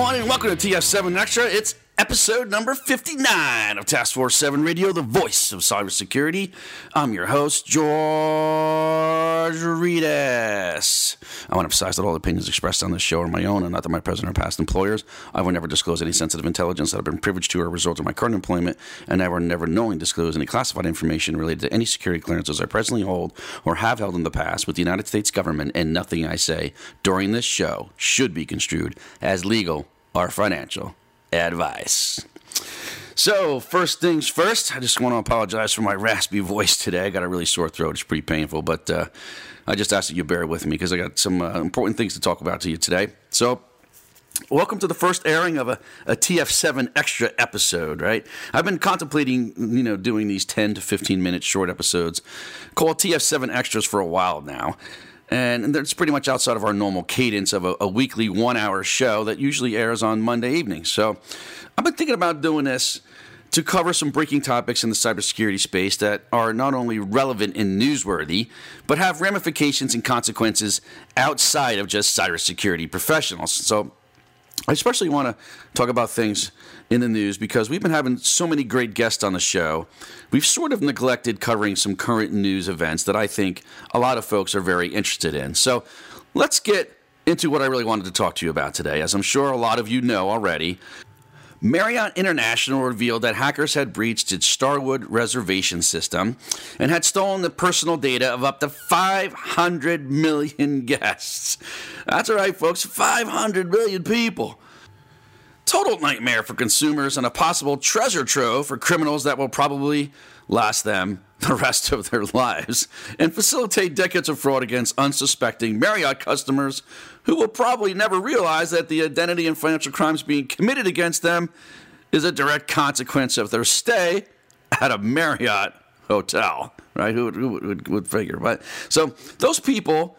And welcome to TF7 Extra. It's episode number 59 of Task Force 7 Radio, the voice of cybersecurity. I'm your host, George Rettas. I want to emphasize that all opinions expressed on this show are my own and not that my present or past employers. I will never disclose any sensitive intelligence that I've been privileged to or a result of my current employment, and I will never knowingly disclose any classified information related to any security clearances I presently hold or have held in the past with the United States government, and nothing I say during this show should be construed as legal or financial advice. So, first things first, I just want to apologize for my raspy voice today. I got a really sore throat. It's pretty painful, but uh, I just ask that you bear with me because I got some uh, important things to talk about to you today. So, Welcome to the first airing of a, a, TF7 extra episode, right? I've been contemplating, you know, doing these 10 to 15 minute short episodes called TF7 extras for a while now and it's pretty much outside of our normal cadence of a, a, weekly one hour show that usually airs on Monday evenings. So I've been thinking about doing this to cover some breaking topics in the cybersecurity space that are not only relevant and newsworthy, but have ramifications and consequences outside of just cybersecurity professionals. So I especially want to talk about things in the news because we've been having so many great guests on the show. We've sort of neglected covering some current news events that I think a lot of folks are very interested in. So let's get into what I really wanted to talk to you about today. As I'm sure a lot of you know already, Marriott International revealed that hackers had breached its Starwood reservation system and had stolen the personal data of up to 500 million guests. That's right, folks, 500 million people. Total nightmare for consumers and a possible treasure trove for criminals that will probably last them the rest of their lives and facilitate decades of fraud against unsuspecting Marriott customers who will probably never realize that the identity and financial crimes being committed against them is a direct consequence of their stay at a Marriott hotel, right? Who, who would, would, figure? But so those people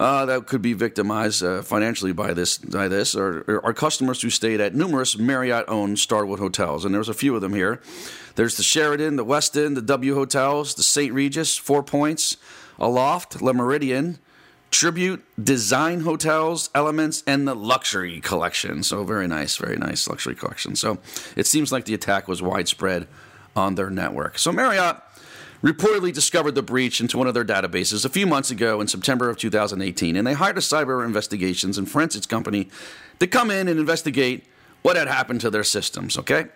uh, that could be victimized uh, financially by this by this are, are customers who stayed at numerous Marriott-owned Starwood hotels, and there's a few of them here. There's the Sheraton, the Westin, the W Hotels, the St. Regis, Four Points, Aloft, Le Méridien. Tribute, Design Hotels, Elements, and the Luxury Collection. So very nice, very nice luxury collection. So it seems like the attack was widespread on their network. So Marriott reportedly discovered the breach into one of their databases a few months ago in September of 2018, and they hired a cyber investigations and forensics company to come in and investigate what had happened to their systems, okay?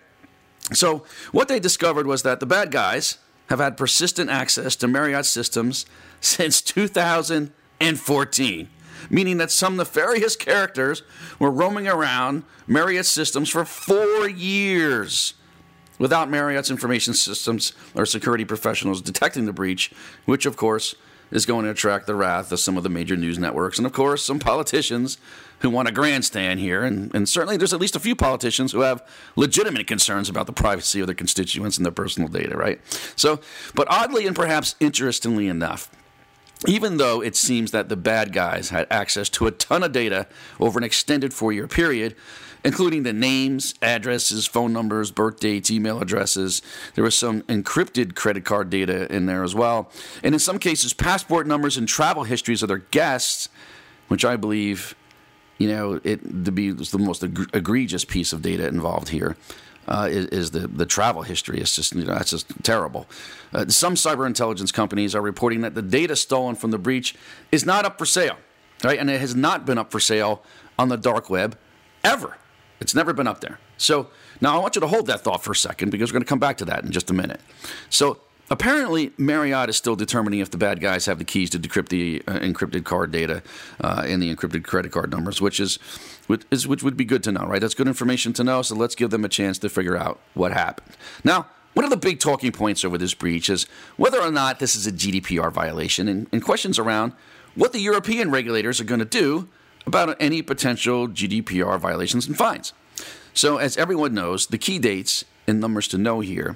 So, what they discovered was that the bad guys have had persistent access to Marriott systems since 2014, meaning that some nefarious characters were roaming around Marriott systems for four years without Marriott's information systems or security professionals detecting the breach, which, of course, is going to attract the wrath of some of the major news networks and, of course, some politicians who want a grandstand here. And, and certainly there's at least a few politicians who have legitimate concerns about the privacy of their constituents and their personal data, right? So, but oddly and perhaps interestingly enough, even though it seems that the bad guys had access to a ton of data over an extended four year period, including the names, addresses, phone numbers, birth dates, email addresses. There was some encrypted credit card data in there as well. And in some cases, passport numbers and travel histories of their guests, which I believe, you know, it to be the most egregious piece of data involved here. Uh, is, is, the, the travel history. It's just, you know, that's just terrible. Uh, some cyber intelligence companies are reporting that the data stolen from the breach is not up for sale, right? And it has not been up for sale on the dark web ever. It's never been up there. So now I want you to hold that thought for a second because we're going to come back to that in just a minute. So apparently, Marriott is still determining if the bad guys have the keys to decrypt the uh, encrypted card data uh, and the encrypted credit card numbers, which is, which is which would be good to know, right? That's good information to know. So let's give them a chance to figure out what happened. Now. One of the big talking points over this breach is whether or not this is a GDPR violation and, and questions around what the European regulators are going to do about any potential GDPR violations and fines. So, as everyone knows, the key dates and numbers to know here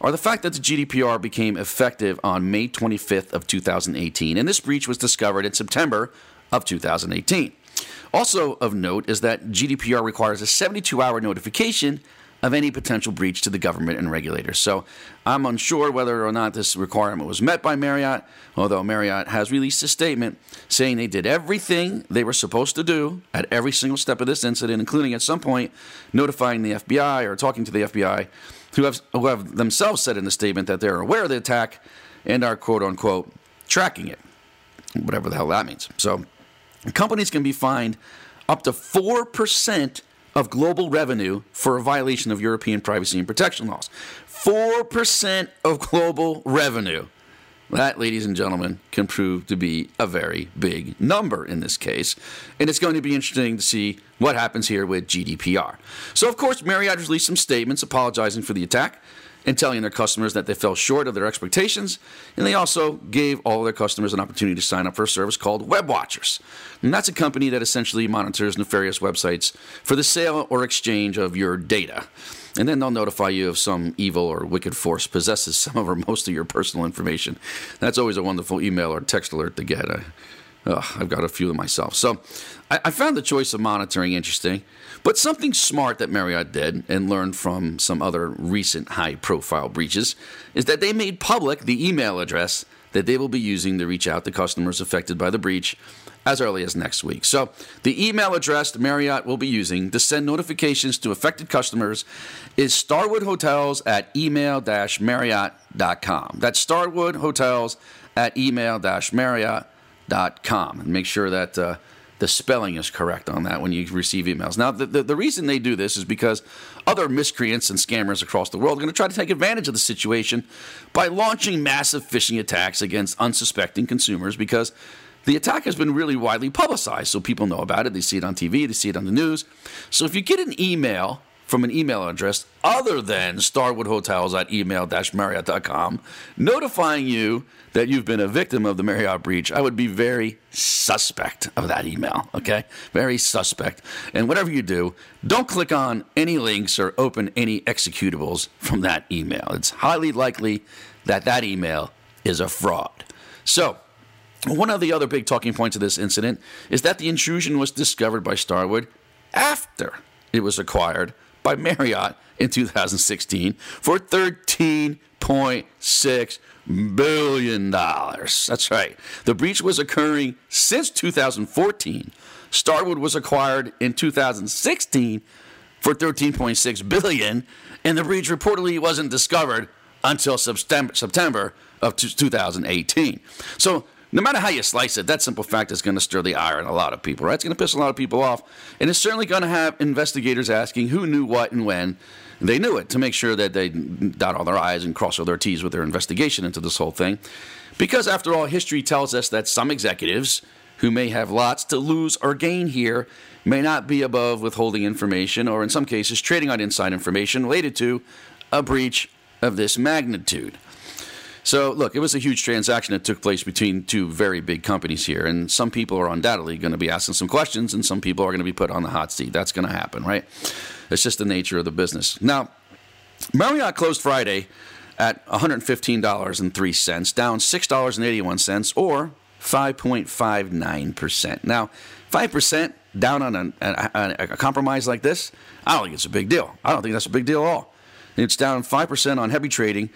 are the fact that the GDPR became effective on May 25th of 2018, and this breach was discovered in September of 2018. Also of note is that GDPR requires a 72-hour notification of any potential breach to the government and regulators. So I'm unsure whether or not this requirement was met by Marriott, although Marriott has released a statement saying they did everything they were supposed to do at every single step of this incident, including at some point notifying the FBI or talking to the FBI, who have, who have themselves said in the statement that they're aware of the attack and are quote unquote tracking it, whatever the hell that means. So companies can be fined up to 4% of global revenue for a violation of European privacy and protection laws. 4% of global revenue. That, ladies and gentlemen, can prove to be a very big number in this case. And it's going to be interesting to see what happens here with GDPR. So, of course, Marriott released some statements apologizing for the attack and telling their customers that they fell short of their expectations. And they also gave all their customers an opportunity to sign up for a service called Web Watchers. And that's a company that essentially monitors nefarious websites for the sale or exchange of your data. And then they'll notify you if some evil or wicked force possesses some or most of your personal information. That's always a wonderful email or text alert to get. I, I've got a few of myself. So I, I found the choice of monitoring interesting. But something smart that Marriott did and learned from some other recent high profile breaches is that they made public the email address that they will be using to reach out to customers affected by the breach as early as next week. So, the email address Marriott will be using to send notifications to affected customers is Starwood Hotels at email marriott.com. That's Starwood Hotels at email marriott.com. And make sure that uh, the spelling is correct on that when you receive emails. Now, the, the, the, reason they do this is because other miscreants and scammers across the world are going to try to take advantage of the situation by launching massive phishing attacks against unsuspecting consumers because the attack has been really widely publicized. So people know about it, they see it on TV, they see it on the news. So if you get an email from an email address other than starwoodhotels at email marriott.com notifying you that you've been a victim of the Marriott breach, I would be very suspect of that email, okay? Very suspect. And whatever you do, don't click on any links or open any executables from that email. It's highly likely that that email is a fraud. So, one of the other big talking points of this incident is that the intrusion was discovered by Starwood after it was acquired by Marriott in 2016 for $13.6 billion. That's right. The breach was occurring since 2014. Starwood was acquired in 2016 for 13.6 billion, and the breach reportedly wasn't discovered until September of 2018. So no matter how you slice it, that simple fact is going to stir the ire in a lot of people, right? It's going to piss a lot of people off. And it's certainly going to have investigators asking who knew what and when they knew it to make sure that they dot all their I's and cross all their T's with their investigation into this whole thing. Because after all, history tells us that some executives who may have lots to lose or gain here may not be above withholding information or, in some cases, trading on inside information related to a breach of this magnitude. So, look, it was a huge transaction that took place between two very big companies here, and some people are undoubtedly going to be asking some questions, and some people are going to be put on the hot seat. That's going to happen, right? It's just the nature of the business. Now, Marriott closed Friday at $115.03, down $6.81, or 5.59%. Now, 5% down on a, a, a, compromise like this, I don't think it's a big deal. I don't think that's a big deal at all. It's down 5% on heavy trading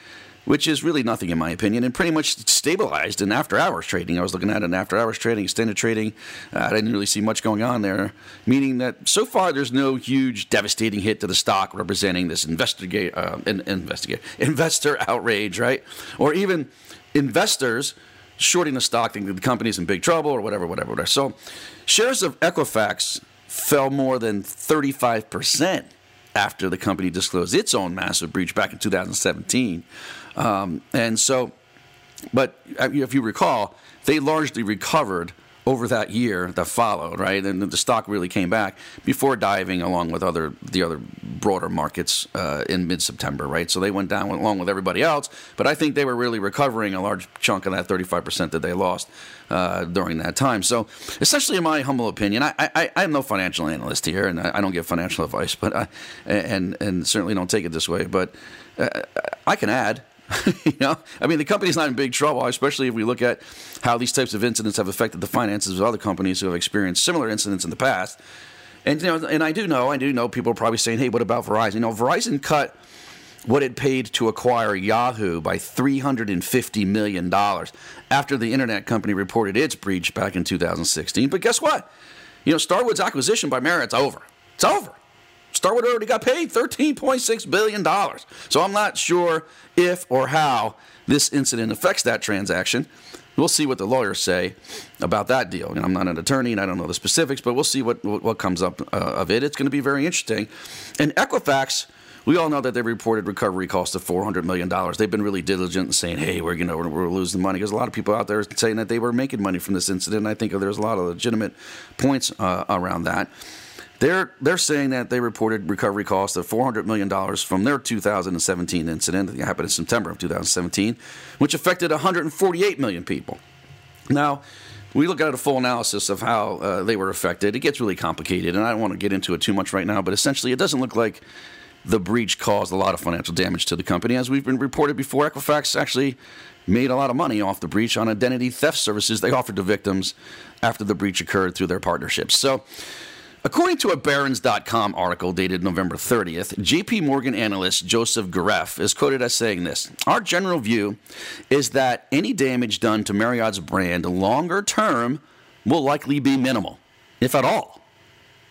which is really nothing in my opinion, and pretty much stabilized in after hours trading. I was looking at in after hours trading, extended trading. Uh, I didn't really see much going on there, meaning that so far there's no huge devastating hit to the stock representing this investigate, uh, in, investigate investor outrage, right? Or even investors shorting the stock thinking the company's in big trouble or whatever, whatever, whatever. So shares of Equifax fell more than 35 percent after the company disclosed its own massive breach back in 2017. Um, and so, but uh, if you recall, they largely recovered over that year that followed, right? And the stock really came back before diving along with other the other broader markets uh, in mid September, right? So they went down along with everybody else, but I think they were really recovering a large chunk of that 35% that they lost uh, during that time. So essentially, in my humble opinion, I, I, I am no financial analyst here, and I, I, don't give financial advice, but I, and and certainly don't take it this way, but uh, I can add you know, I mean, the company's not in big trouble, especially if we look at how these types of incidents have affected the finances of other companies who have experienced similar incidents in the past. And you know, and I do know, I do know people are probably saying, "Hey, what about Verizon?" You know, Verizon cut what it paid to acquire Yahoo by $350 million after the internet company reported its breach back in 2016. But guess what? You know, Starwood's acquisition by Marriott's over. It's over. Starwood already got paid $13.6 billion. So I'm not sure if or how this incident affects that transaction. We'll see what the lawyers say about that deal. And I'm not an attorney and I don't know the specifics, but we'll see what, what comes up uh, of it. It's going to be very interesting. And Equifax, we all know that they reported recovery costs of $400 million. They've been really diligent in saying, hey, we're, you know, we're, we're losing money. Because a lot of people out there saying that they were making money from this incident. I think there's a lot of legitimate points uh, around that. They're they're saying that they reported recovery costs of 400 million dollars from their 2017 incident that happened in September of 2017, which affected 148 million people. Now, we look at a full analysis of how uh, they were affected. It gets really complicated, and I don't want to get into it too much right now. But essentially, it doesn't look like the breach caused a lot of financial damage to the company, as we've been reported before. Equifax actually made a lot of money off the breach on identity theft services they offered to victims after the breach occurred through their partnerships. So According to a Barron's.com article dated November 30th, JP Morgan analyst Joseph Greff is quoted as saying this Our general view is that any damage done to Marriott's brand longer term will likely be minimal, if at all.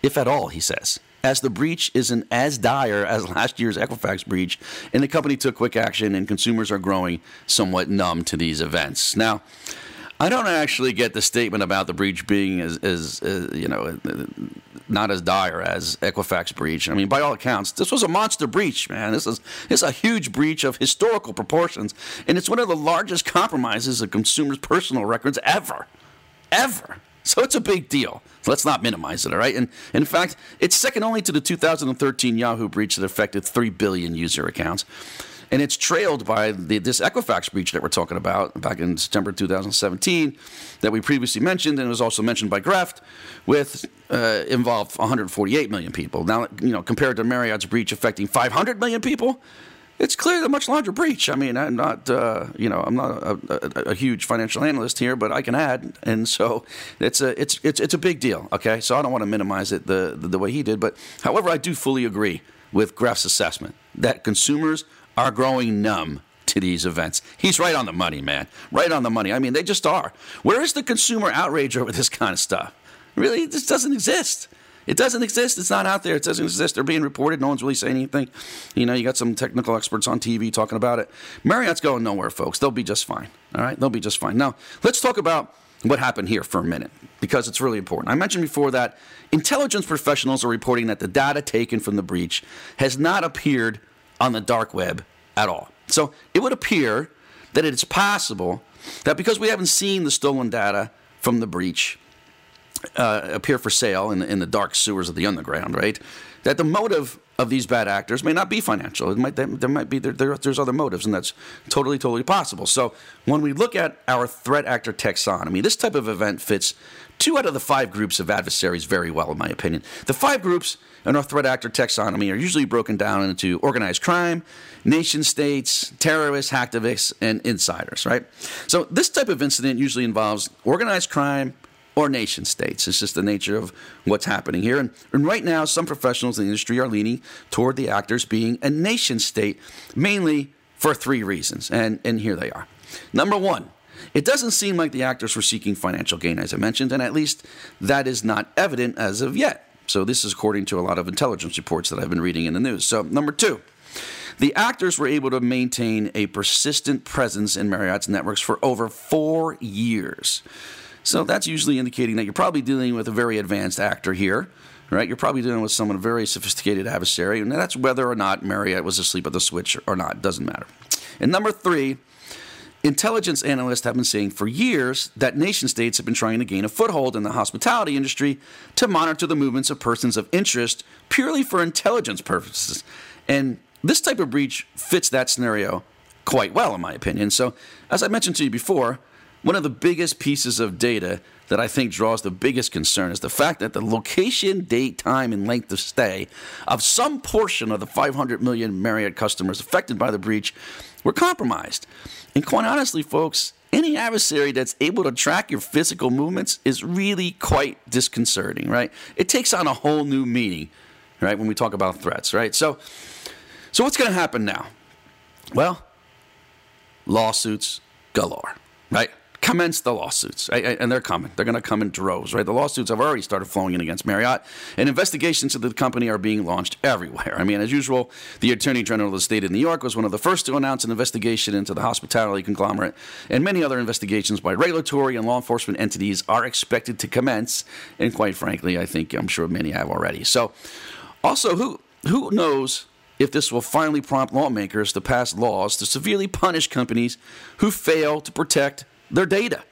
If at all, he says. As the breach isn't as dire as last year's Equifax breach, and the company took quick action, and consumers are growing somewhat numb to these events. Now, I don't actually get the statement about the breach being as, as uh, you know, not as dire as Equifax breach. I mean, by all accounts, this was a monster breach, man. This is this is a huge breach of historical proportions, and it's one of the largest compromises of consumers' personal records ever, ever. So it's a big deal. Let's not minimize it, all right? And in fact, it's second only to the 2013 Yahoo breach that affected 3 billion user accounts and it's trailed by the, this Equifax breach that we're talking about back in September 2017 that we previously mentioned, and it was also mentioned by Greff, with uh, involved 148 million people. Now, you know, compared to Marriott's breach affecting 500 million people, it's clearly a much larger breach. I mean, I'm not, uh, you know, I'm not a, a, a, huge financial analyst here, but I can add, and so it's a, it's, it's, it's a big deal. Okay, so I don't want to minimize it the, the, the way he did, but however, I do fully agree with Greff's assessment that consumers are growing numb to these events. He's right on the money, man. Right on the money. I mean, they just are. Where is the consumer outrage over this kind of stuff? Really, this doesn't exist. It doesn't exist. It's not out there. It doesn't exist. They're being reported. No one's really saying anything. You know, you got some technical experts on TV talking about it. Marriott's going nowhere, folks. They'll be just fine. All right? They'll be just fine. Now, let's talk about what happened here for a minute because it's really important. I mentioned before that intelligence professionals are reporting that the data taken from the breach has not appeared on the dark web at all. So it would appear that it's possible that because we haven't seen the stolen data from the breach uh, appear for sale in the, in the dark sewers of the underground, right? That the motive of these bad actors may not be financial. It might, there, there might be there, there, there's other motives, and that's totally totally possible. So when we look at our threat actor taxonomy, this type of event fits two out of the five groups of adversaries very well, in my opinion. The five groups in our threat actor taxonomy are usually broken down into organized crime, nation states, terrorists, hacktivists, and insiders, right? So this type of incident usually involves organized crime or nation states. It's just the nature of what's happening here. And, and right now, some professionals in the industry are leaning toward the actors being a nation state, mainly for three reasons. And, and here they are. Number one, it doesn't seem like the actors were seeking financial gain, as I mentioned, and at least that is not evident as of yet. So, this is according to a lot of intelligence reports that I've been reading in the news. So, number two, the actors were able to maintain a persistent presence in Marriott's networks for over four years. So, that's usually indicating that you're probably dealing with a very advanced actor here right? You're probably dealing with someone, very sophisticated adversary, and that's whether or not Marriott was asleep at the switch or not. Doesn't matter. And number three, Intelligence analysts have been saying for years that nation states have been trying to gain a foothold in the hospitality industry to monitor the movements of persons of interest purely for intelligence purposes. And this type of breach fits that scenario quite well, in my opinion. So, as I mentioned to you before, one of the biggest pieces of data that I think draws the biggest concern is the fact that the location, date, time, and length of stay of some portion of the 500 million Marriott customers affected by the breach were compromised. And quite honestly, folks, any adversary that's able to track your physical movements is really quite disconcerting, right? It takes on a whole new meaning, right, when we talk about threats, right? So, so what's going to happen now? Well, lawsuits galore, right? Commence the lawsuits, right? and they're coming. They're going to come in droves, right? The lawsuits have already started flowing in against Marriott, and investigations into the company are being launched everywhere. I mean, as usual, the Attorney General of the state of New York was one of the first to announce an investigation into the hospitality conglomerate, and many other investigations by regulatory and law enforcement entities are expected to commence. And quite frankly, I think I'm sure many have already. So, also, who who knows? if this will finally prompt lawmakers to pass laws to severely punish companies who fail to protect their data.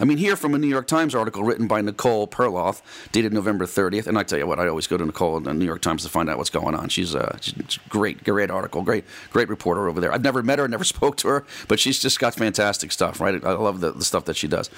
I mean, here from a New York Times article written by Nicole Perlroth, dated November 30th. And I tell you what, I always go to Nicole in the New York Times to find out what's going on. She's uh, a, she's a great, great article, great, great reporter over there. I've never met her, never spoke to her, but she's just got fantastic stuff, right? I love the, the stuff that she does.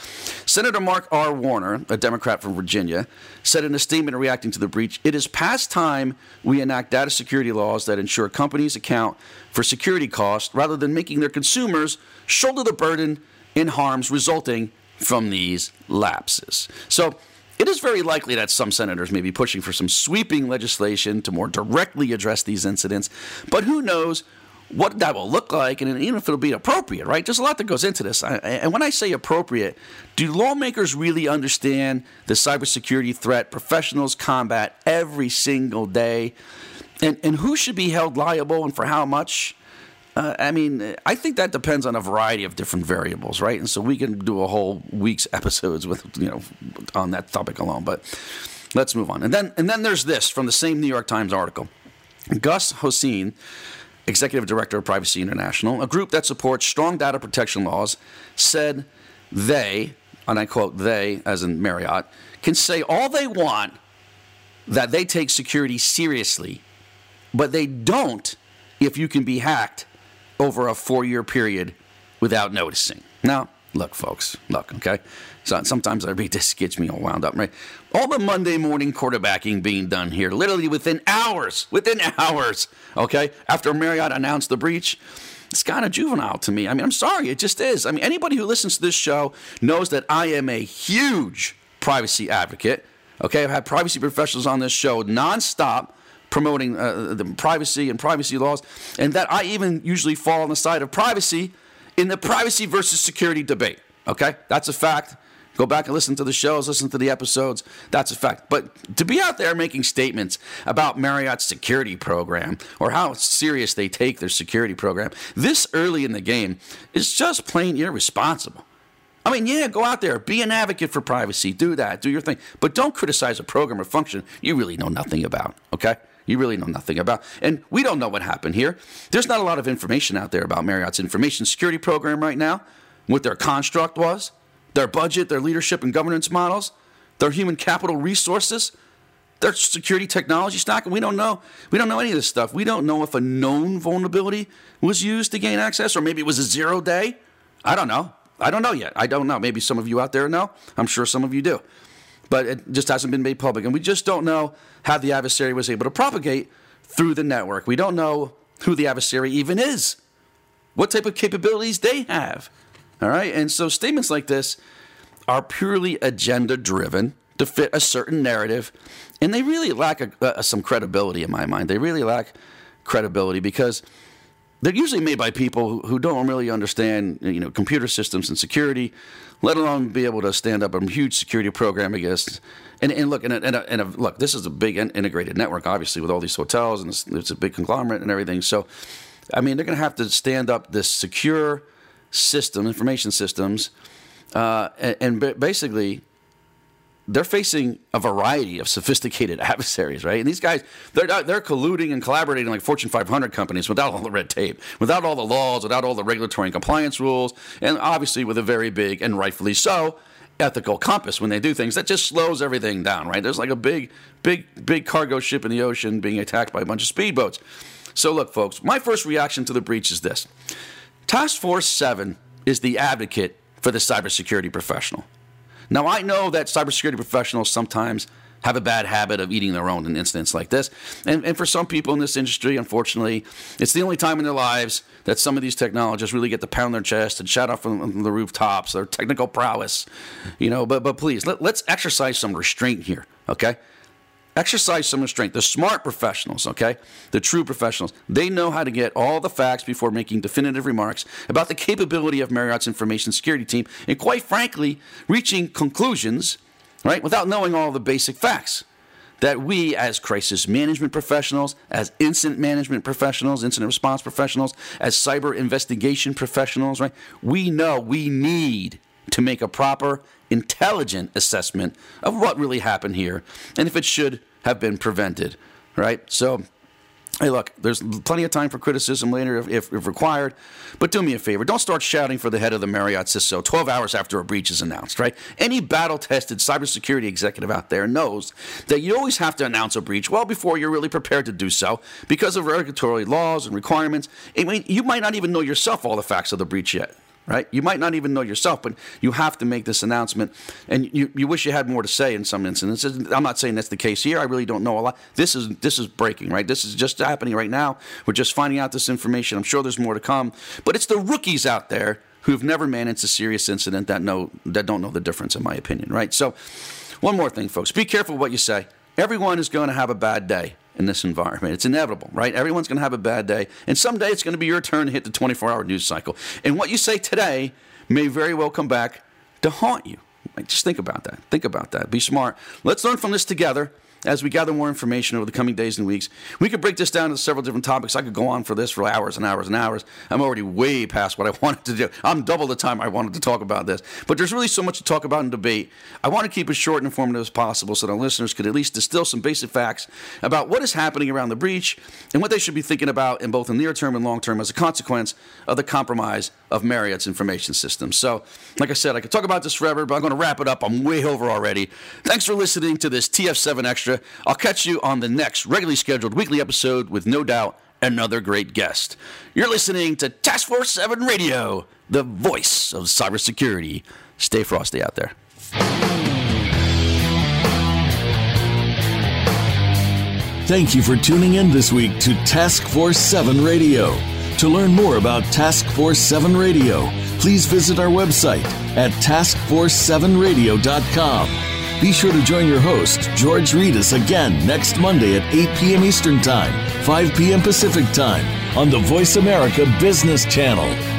Senator Mark R. Warner, a Democrat from Virginia, said in a statement reacting to the breach, "It is past time we enact data security laws that ensure companies account for security costs rather than making their consumers shoulder the burden." In harms resulting from these lapses. So, it is very likely that some senators may be pushing for some sweeping legislation to more directly address these incidents, but who knows what that will look like and even if it'll be appropriate, right? There's a lot that goes into this. And when I say appropriate, do lawmakers really understand the cybersecurity threat professionals combat every single day? And, and who should be held liable and for how much? Uh, I mean, I think that depends on a variety of different variables, right? And so we can do a whole week's episodes with you know on that topic alone. But let's move on. And then and then there's this from the same New York Times article. Gus Hosein, executive director of Privacy International, a group that supports strong data protection laws, said they, and I quote they as in Marriott, can say all they want that they take security seriously, but they don't if you can be hacked over a four year period without noticing. Now, look, folks, look, okay? So sometimes I read this, gets me all wound up, right? All the Monday morning quarterbacking being done here, literally within hours, within hours, okay? After Marriott announced the breach, it's kind of juvenile to me. I mean, I'm sorry, it just is. I mean, anybody who listens to this show knows that I am a huge privacy advocate. Okay, I've had privacy professionals on this show nonstop promoting uh, the privacy and privacy laws, and that I even usually fall on the side of privacy in the privacy versus security debate. Okay, that's a fact. Go back and listen to the shows, listen to the episodes. That's a fact. But to be out there making statements about Marriott's security program or how serious they take their security program this early in the game is just plain irresponsible. I mean, yeah, go out there, be an advocate for privacy, do that, do your thing, but don't criticize a program or function you really know nothing about, okay? You really know nothing about. And we don't know what happened here. There's not a lot of information out there about Marriott's information security program right now, what their construct was, their budget, their leadership and governance models, their human capital resources, their security technology stack, and we don't know. We don't know any of this stuff. We don't know if a known vulnerability was used to gain access, or maybe it was a zero day. I don't know. I don't know yet. I don't know. Maybe some of you out there know. I'm sure some of you do but it just hasn't been made public. And we just don't know how the adversary was able to propagate through the network. We don't know who the adversary even is, what type of capabilities they have. All right. And so statements like this are purely agenda driven to fit a certain narrative. And they really lack a, a, some credibility in my mind. They really lack credibility because they're usually made by people who don't really understand you know computer systems and security let alone be able to stand up a huge security program against. And, and look, and, a, and, a, and a, look, this is a big integrated network, obviously, with all these hotels, and it's, it's a big conglomerate and everything. So, I mean, they're going to have to stand up this secure system, information systems, uh, and, and basically they're facing a variety of sophisticated adversaries, right? And these guys, they're uh, they're colluding and collaborating like Fortune 500 companies without all the red tape, without all the laws, without all the regulatory and compliance rules, and obviously with a very big and rightfully so ethical compass when they do things that just slows everything down, right? There's like a big, big, big cargo ship in the ocean being attacked by a bunch of speedboats. So look, folks, my first reaction to the breach is this: Task Force Seven is the advocate for the cybersecurity professional. Now, I know that cybersecurity professionals sometimes have a bad habit of eating their own in incidents like this. And, and, for some people in this industry, unfortunately, it's the only time in their lives that some of these technologists really get to pound their chest and shout off from the rooftops their technical prowess. You know, but, but please, let, let's exercise some restraint here, okay? Exercise some restraint. The smart professionals, okay? The true professionals, they know how to get all the facts before making definitive remarks about the capability of Marriott's information security team and, quite frankly, reaching conclusions, right, without knowing all the basic facts. That we, as crisis management professionals, as incident management professionals, incident response professionals, as cyber investigation professionals, right, we know we need to make a proper, intelligent assessment of what really happened here and if it should have been prevented, right? So, hey, look, there's plenty of time for criticism later if, if, if, required, but do me a favor. Don't start shouting for the head of the Marriott CISO 12 hours after a breach is announced, right? Any battle tested cybersecurity executive out there knows that you always have to announce a breach well before you're really prepared to do so because of regulatory laws and requirements. I mean, you might not even know yourself all the facts of the breach yet right? You might not even know yourself, but you have to make this announcement. And you, you wish you had more to say in some instances. I'm not saying that's the case here. I really don't know a lot. This is this is breaking, right? This is just happening right now. We're just finding out this information. I'm sure there's more to come. But it's the rookies out there who've never managed a serious incident that know that don't know the difference, in my opinion, right? So, one more thing, folks. Be careful what you say. Everyone is going to have a bad day in this environment. It's inevitable, right? Everyone's going to have a bad day. And someday it's going to be your turn to hit the 24 hour news cycle. And what you say today may very well come back to haunt you. Like, just think about that. Think about that. Be smart. Let's learn from this together as we gather more information over the coming days and weeks. We could break this down into several different topics. I could go on for this for hours and hours and hours. I'm already way past what I wanted to do. I'm double the time I wanted to talk about this. But there's really so much to talk about and debate. I want to keep it short and informative as possible so that our listeners could at least distill some basic facts about what is happening around the breach and what they should be thinking about in both the near term and long term as a consequence of the compromise of Marriott's information system. So, like I said, I could talk about this forever, but I'm going to wrap it up. I'm way over already. Thanks for listening to this TF7 Extra. I'll catch you on the next regularly scheduled weekly episode with no doubt another great guest. You're listening to Task Force 7 Radio, the voice of cybersecurity. Stay frosty out there. Thank you for tuning in this week to Task Force 7 Radio. To learn more about Task Force 7 Radio, please visit our website at taskforce7radio.com. Be sure to join your host, George Rettas, again next Monday at 8 p.m. Eastern Time, 5 p.m. Pacific Time on the VoiceAmerica Business Channel.